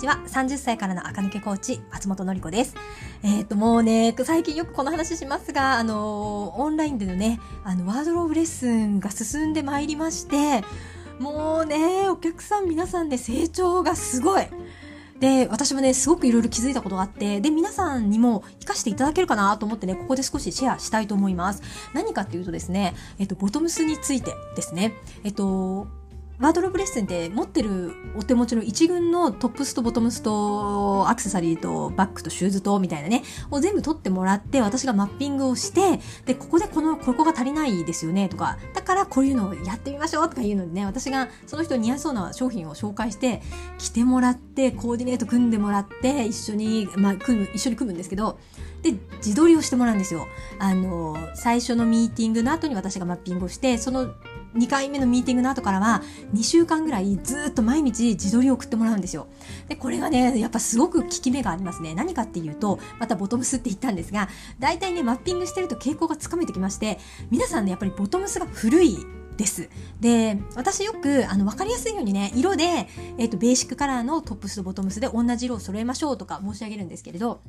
ちは。30歳からの赤抜けコーチ、松本のり子です。えっ、ー、と、もうね、最近よくこの話しますが、あの、オンラインでのね、あの、ワードローブレッスンが進んでまいりまして、もうね、お客さん皆さんで成長がすごい。で、私もね、すごくいろいろ気づいたことがあって、で、皆さんにも活かしていただけるかなと思ってね、ここで少しシェアしたいと思います。何かっていうとですね、えっと、ボトムスについてですね、えっと、ワードローブレッスンって持ってるお手持ちの一軍のトップスとボトムスとアクセサリーとバッグとシューズとみたいなね、を全部取ってもらって私がマッピングをして、で、ここでこの、ここが足りないですよねとか、だからこういうのをやってみましょうとかいうのでね、私がその人に似合いそうな商品を紹介して着てもらって、コーディネート組んでもらって、一緒に、まあ、組む、一緒に組むんですけど、で、自撮りをしてもらうんですよ。あの、最初のミーティングの後に私がマッピングをして、その2回目のミーティングの後からは2週間ぐらいずっと毎日自撮りを送ってもらうんですよ。で、これがね、やっぱすごく効き目がありますね。何かっていうと、またボトムスって言ったんですが、大体ね、マッピングしてると傾向がつかめてきまして、皆さんね、やっぱりボトムスが古いです。で、私よく、あの、わかりやすいようにね、色で、えっ、ー、と、ベーシックカラーのトップスとボトムスで同じ色を揃えましょうとか申し上げるんですけれど、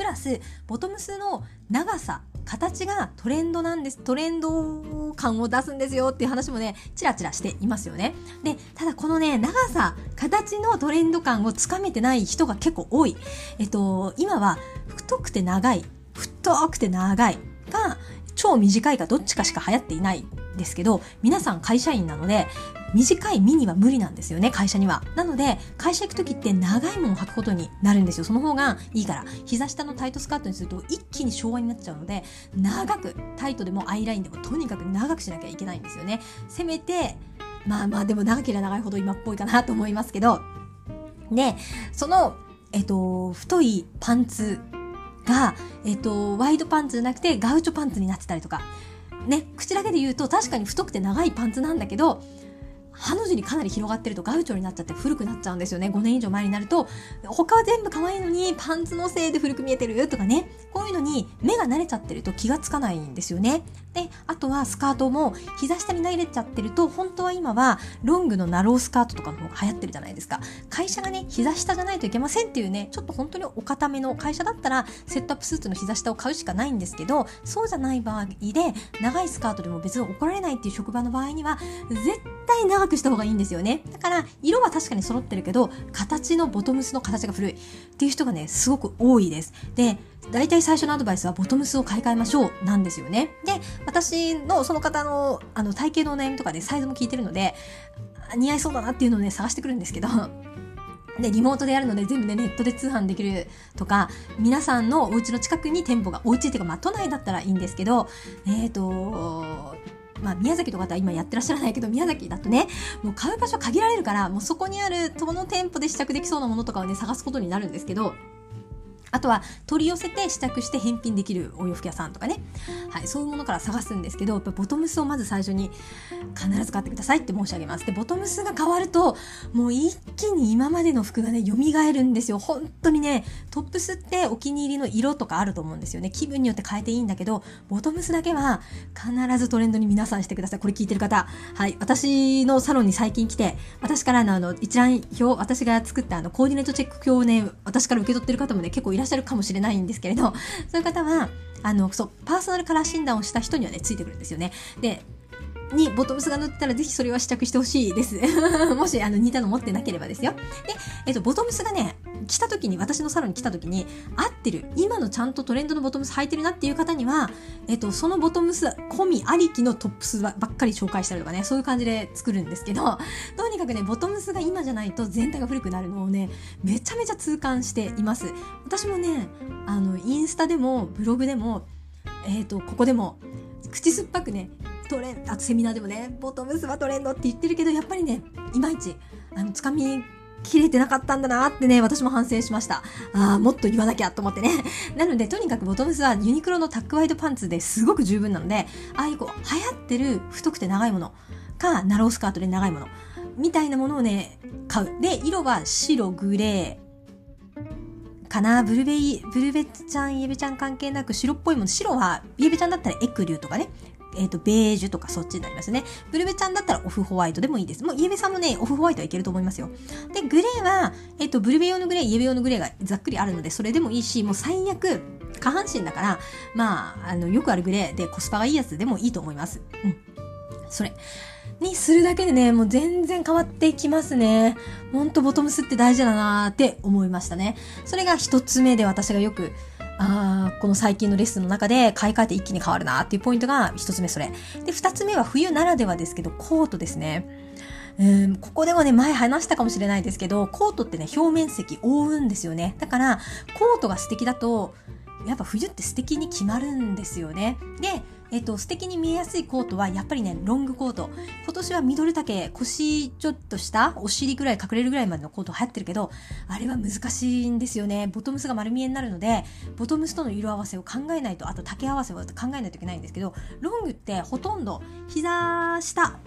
プラス、ボトムスの長さ、形がトレンドなんです。トレンド感を出すんですよっていう話もね、チラチラしていますよね。で、ただこのね、長さ、形のトレンド感をつかめてない人が結構多い。えっと、今は太くて長い、太くて長いが超短いかどっちかしか流行っていないですけど、皆さん会社員なので、短いミニは無理なんですよね、会社には。なので、会社行く時って長いものを履くことになるんですよ。その方がいいから。膝下のタイトスカートにすると一気に昭和になっちゃうので、長く、タイトでもアイラインでもとにかく長くしなきゃいけないんですよね。せめて、まあまあでも長ければ長いほど今っぽいかなと思いますけど、で、その、えっと、太いパンツが、えっと、ワイドパンツじゃなくてガウチョパンツになってたりとか、ね、口だけで言うと確かに太くて長いパンツなんだけど、ハの字にかなり広がってるとガウチョになっちゃって古くなっちゃうんですよね。5年以上前になると、他は全部可愛いのにパンツのせいで古く見えてるとかね。こういうのに目が慣れちゃってると気がつかないんですよね。で、あとはスカートも膝下に慣れちゃってると、本当は今はロングのナロースカートとかの方が流行ってるじゃないですか。会社がね、膝下じゃないといけませんっていうね、ちょっと本当にお固めの会社だったらセットアップスーツの膝下を買うしかないんですけど、そうじゃない場合で、長いスカートでも別に怒られないっていう職場の場合には、絶対長くした方がいいんですよね。だから、色は確かに揃ってるけど、形のボトムスの形が古いっていう人がね、すごく多いです。で、大体最初のアドバイスはボトムスを買い替えましょうなんですよね。で、私のその方のあの体型のお悩みとかでサイズも聞いてるので、似合いそうだなっていうのをね、探してくるんですけど、で、リモートでやるので全部ね、ネットで通販できるとか、皆さんのお家の近くに店舗が、お家っていうか、まあ、都内だったらいいんですけど、えっ、ー、と、まあ、宮崎とかだ今やってらっしゃらないけど、宮崎だとね、もう買う場所限られるから、もうそこにある、その店舗で試着できそうなものとかをね、探すことになるんですけど、あとは取り寄せて試着して返品できるお洋服屋さんとかね、はい、そういうものから探すんですけどやっぱボトムスをまず最初に必ず買ってくださいって申し上げます。でボトムスが変わるともう一気に今までの服がね蘇るんですよ。本当にねトップスってお気に入りの色とかあると思うんですよね。気分によって変えていいんだけどボトムスだけは必ずトレンドに皆さんしてください。これ聞いてる方。はい私のサロンに最近来て私からのあの一覧表私が作ったあのコーディネートチェック表をね私から受け取ってる方もね結構いらっしゃるかもしれないんですけれど、そういう方は、あの、そう、パーソナルカラー診断をした人にはね、ついてくるんですよね。で、にボトムスが塗ったらぜひそれは試着してほしいです。もしあの似たの持ってなければですよ。で、えっと、ボトムスがね、来た時に、私のサロンに来た時に、合ってる、今のちゃんとトレンドのボトムス履いてるなっていう方には、えっと、そのボトムス込みありきのトップスばっかり紹介したりとかね、そういう感じで作るんですけど、とにかくね、ボトムスが今じゃないと全体が古くなるのをね、めちゃめちゃ痛感しています。私もね、あの、インスタでも、ブログでも、えっ、と、ここでも、口酸っぱくね、トレンあとセミナーでもね、ボトムスはトレンドって言ってるけど、やっぱりね、いまいち、あの、つかみ切れてなかったんだなってね、私も反省しました。ああ、もっと言わなきゃと思ってね。なので、とにかくボトムスはユニクロのタックワイドパンツですごく十分なので、ああいうこう、流行ってる太くて長いものか、ナロースカートで長いもの、みたいなものをね、買う。で、色は白、グレー、かなブルベイ、ブルベちゃん、イエベちゃん関係なく白っぽいもの。白は、イエベちゃんだったらエクリューとかね。えっ、ー、と、ベージュとかそっちになりますね。ブルベちゃんだったらオフホワイトでもいいです。もうイエベさんもね、オフホワイトはいけると思いますよ。で、グレーは、えっ、ー、と、ブルベ用のグレー、イエベ用のグレーがざっくりあるので、それでもいいし、もう最悪、下半身だから、まあ、あの、よくあるグレーでコスパがいいやつでもいいと思います。うん。それ。にするだけでね、もう全然変わってきますね。ほんとボトムスって大事だなーって思いましたね。それが一つ目で私がよくあこの最近のレッスンの中で買い替えて一気に変わるなっていうポイントが一つ目それ。で、二つ目は冬ならではですけど、コートですね。うん、ここでもね、前話したかもしれないですけど、コートってね、表面積覆うんですよね。だから、コートが素敵だと、やっぱ冬って素敵に決まるんですよね。で、えっと、素敵に見えやすいコートはやっぱりね、ロングコート。今年はミドル丈、腰ちょっと下お尻ぐらい隠れるぐらいまでのコート流行ってるけど、あれは難しいんですよね。ボトムスが丸見えになるので、ボトムスとの色合わせを考えないと、あと丈合わせを考えないといけないんですけど、ロングってほとんど膝下、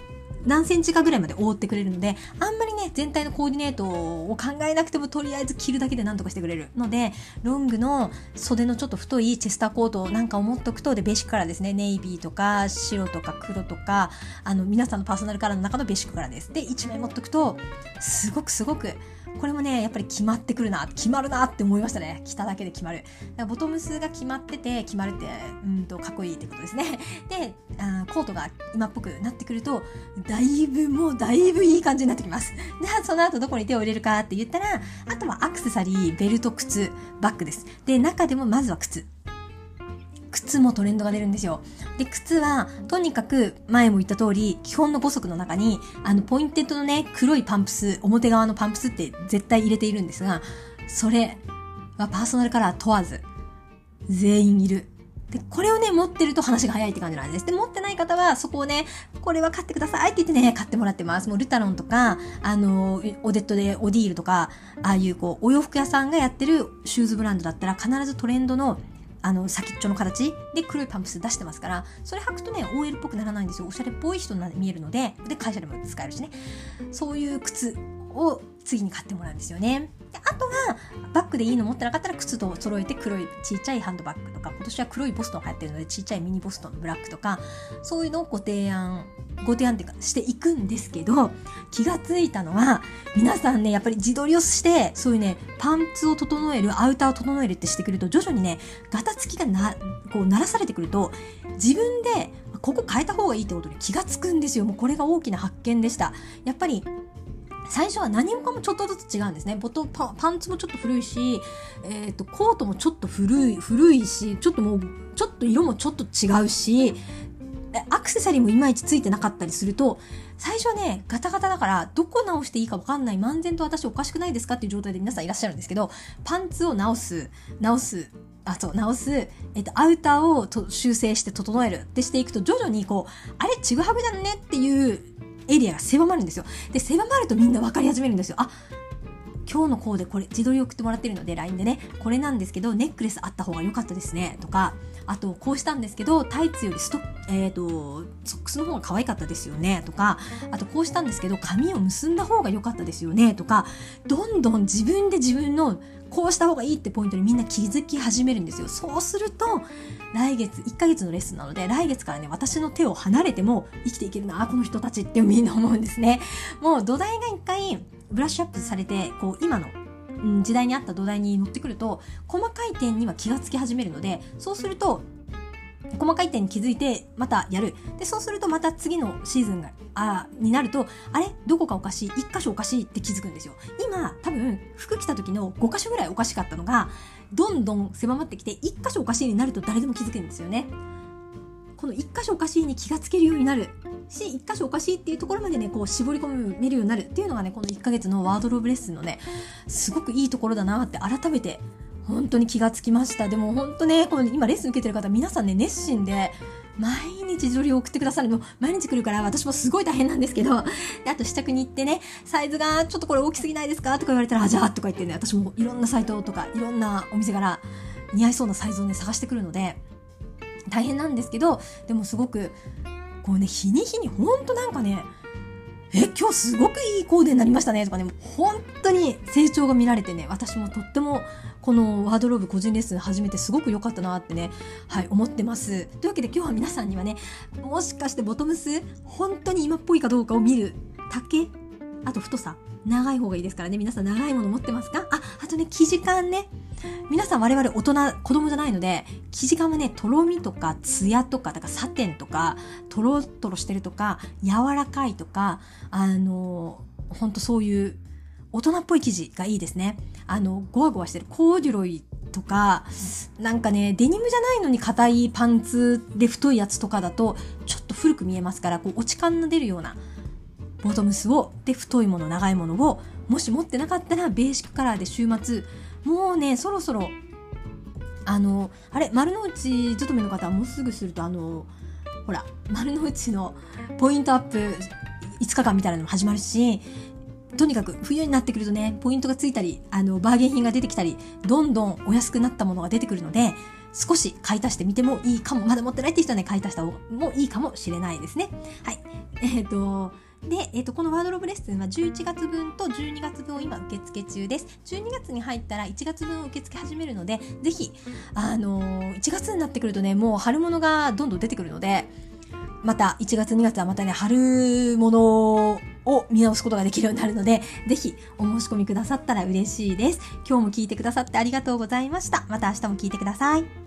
何センチかぐらいまで覆ってくれるので、あんまりね、全体のコーディネートを考えなくてもとりあえず着るだけで何とかしてくれるので、ロングの袖のちょっと太いチェスターコートなんかを持っとくと、で、ベーシックカラーですね、ネイビーとか白とか黒とか、あの、皆さんのパーソナルカラーの中のベーシックカラーです。で、1枚持っとくと、すごくすごくこれもね、やっぱり決まってくるな、決まるなって思いましたね。着ただけで決まる。ボトムスが決まってて、決まるって、うんと、かっこいいってことですね。で、あコートが今っぽくなってくると、だいぶもう、だいぶいい感じになってきます。で、その後どこに手を入れるかって言ったら、あとはアクセサリー、ベルト、靴、バッグです。で、中でもまずは靴。靴もトレンドが出るんですよ。で、靴は、とにかく、前も言った通り、基本の5足の中に、あの、ポインテッドのね、黒いパンプス、表革のパンプスって絶対入れているんですが、それはパーソナルカラー問わず、全員いる。で、これをね、持ってると話が早いって感じなんです。で、持ってない方は、そこをね、これは買ってくださいって言ってね、買ってもらってます。もうルタロンとか、あの、オデットでオディールとか、ああいうこう、お洋服屋さんがやってるシューズブランドだったら、必ずトレンドのあの先っちょの形で黒いパンプス出してますからそれ履くとね OL っぽくならないんですよ。おしゃれっぽい人に見えるのでで会社でも使えるしね。そういう靴を次に買ってもらうんですよね。であとはバッグでいいの持ってなかったら靴と揃えて黒いちっちゃいハンドバッグとか今年は黒いボストン流行ってるのでちっちゃいミニボストンのブラックとかそういうのをご提案ご提案っていうかしていくんですけど気がついたのは皆さんねやっぱり自撮りをしてそういうねパンツを整えるアウターを整えるってしてくると徐々にねガタつきがなこう鳴らされてくると自分でここ変えた方がいいってことに気がつくんですよ。もうこれが大きな発見でした。やっぱり最初は何もかもちょっとずつ違うんですね。ボトパンツもちょっと古いし、えっ、ー、と、コートもちょっと古い、古いし、ちょっともう、ちょっと色もちょっと違うし、アクセサリーもいまいちついてなかったりすると、最初はね、ガタガタだから、どこ直していいかわかんない、漫然と私おかしくないですかっていう状態で皆さんいらっしゃるんですけど、パンツを直す、直す、あ、そう、直す、えっと、アウターをと修正して整えるってしていくと、徐々にこう、あれ、ちぐはぐじゃんねっていうエリアが狭まるんですよ。で、狭まるとみんな分かり始めるんですよ。あ、今日のコーデこれ自撮り送ってもらってるので LINE でねこれなんですけどネックレスあった方が良かったですねとかあとこうしたんですけどタイツよりストえーと、ソックスの方が可愛かったですよねとかあとこうしたんですけど髪を結んだ方が良かったですよねとかどんどん自分で自分のこうした方がいいってポイントにみんな気づき始めるんですよ。そうすると、来月、1ヶ月のレッスンなので、来月からね、私の手を離れても生きていけるな、この人たちってみんな思うんですね。もう土台が一回ブラッシュアップされて、こう、今の時代に合った土台に乗ってくると細かい点には気がつき始めるのでそうすると細かい点に気づいてまたやる。でそうするとまた次のシーズンがあになるとあれ？どこかおかしい？1箇所おかしいって気づくんですよ。今多分服着た時の5箇所ぐらいおかしかったのがどんどん狭まってきて1箇所おかしいになると誰でも気づくんですよね。この1箇所おかしいに気がつけるようになる。し1箇所おかしいっていうところまでねこう絞り込めるようになるっていうのがねこの1ヶ月のワードローブレッスンのねすごくいいところだなって改めて本当に気がつきました。でも本当ねこの今レッスン受けてる方皆さんね熱心で毎日自撮りを送ってくださるの。毎日来るから私もすごい大変なんですけど。であと試着に行ってねサイズがちょっとこれ大きすぎないですか？とか言われたらあじゃあとか言ってね私もいろんなサイトとかいろんなお店から似合いそうなサイズをね探してくるので大変なんですけど。でもすごくこうね日に日にほんとなんかねえ、今日すごくいいコーデになりましたねとかね、本当に成長が見られてね、私もとってもこのワードローブ個人レッスン始めてすごく良かったなってね、はい、思ってます。というわけで今日は皆さんにはね、もしかしてボトムス、本当に今っぽいかどうかを見る丈、あと太さ、長い方がいいですからね。皆さん長いもの持ってますか？あ、あとね、生地感ね。皆さん我々大人、子供じゃないので、生地感はね、とろみとか、ツヤとか、だからサテンとか、とろとろしてるとか、柔らかいとか、あの、ほんとそういう大人っぽい生地がいいですね。あの、ゴワゴワしてるコーデュロイとか、なんかね、デニムじゃないのに硬いパンツで太いやつとかだと、ちょっと古く見えますから、こう、落ち感の出るようなボトムスを、で、太いもの、長いものを、もし持ってなかったら、ベーシックカラーで週末、もうね、そろそろ、あの、あれ、丸の内勤めの方はもうすぐすると、あの、ほら、丸の内のポイントアップ5日間みたいなのも始まるし、とにかく冬になってくるとね、ポイントがついたり、あの、バーゲン品が出てきたり、どんどんお安くなったものが出てくるので、少し買い足してみてもいいかも、まだ持ってないって人はね、買い足した方もいいかもしれないですね。はい。えっ、ー、と、で、え、ー、と、このワードローブレッスンは11月分と12月分を今受付中です。12月に入ったら1月分を受け付け始めるので、ぜひ、あのー、1月になってくるとね、もう春物がどんどん出てくるので、また1月2月はまたね、春物を見直すことができるようになるので、ぜひお申し込みくださったら嬉しいです。今日も聞いてくださってありがとうございました。また明日も聞いてください。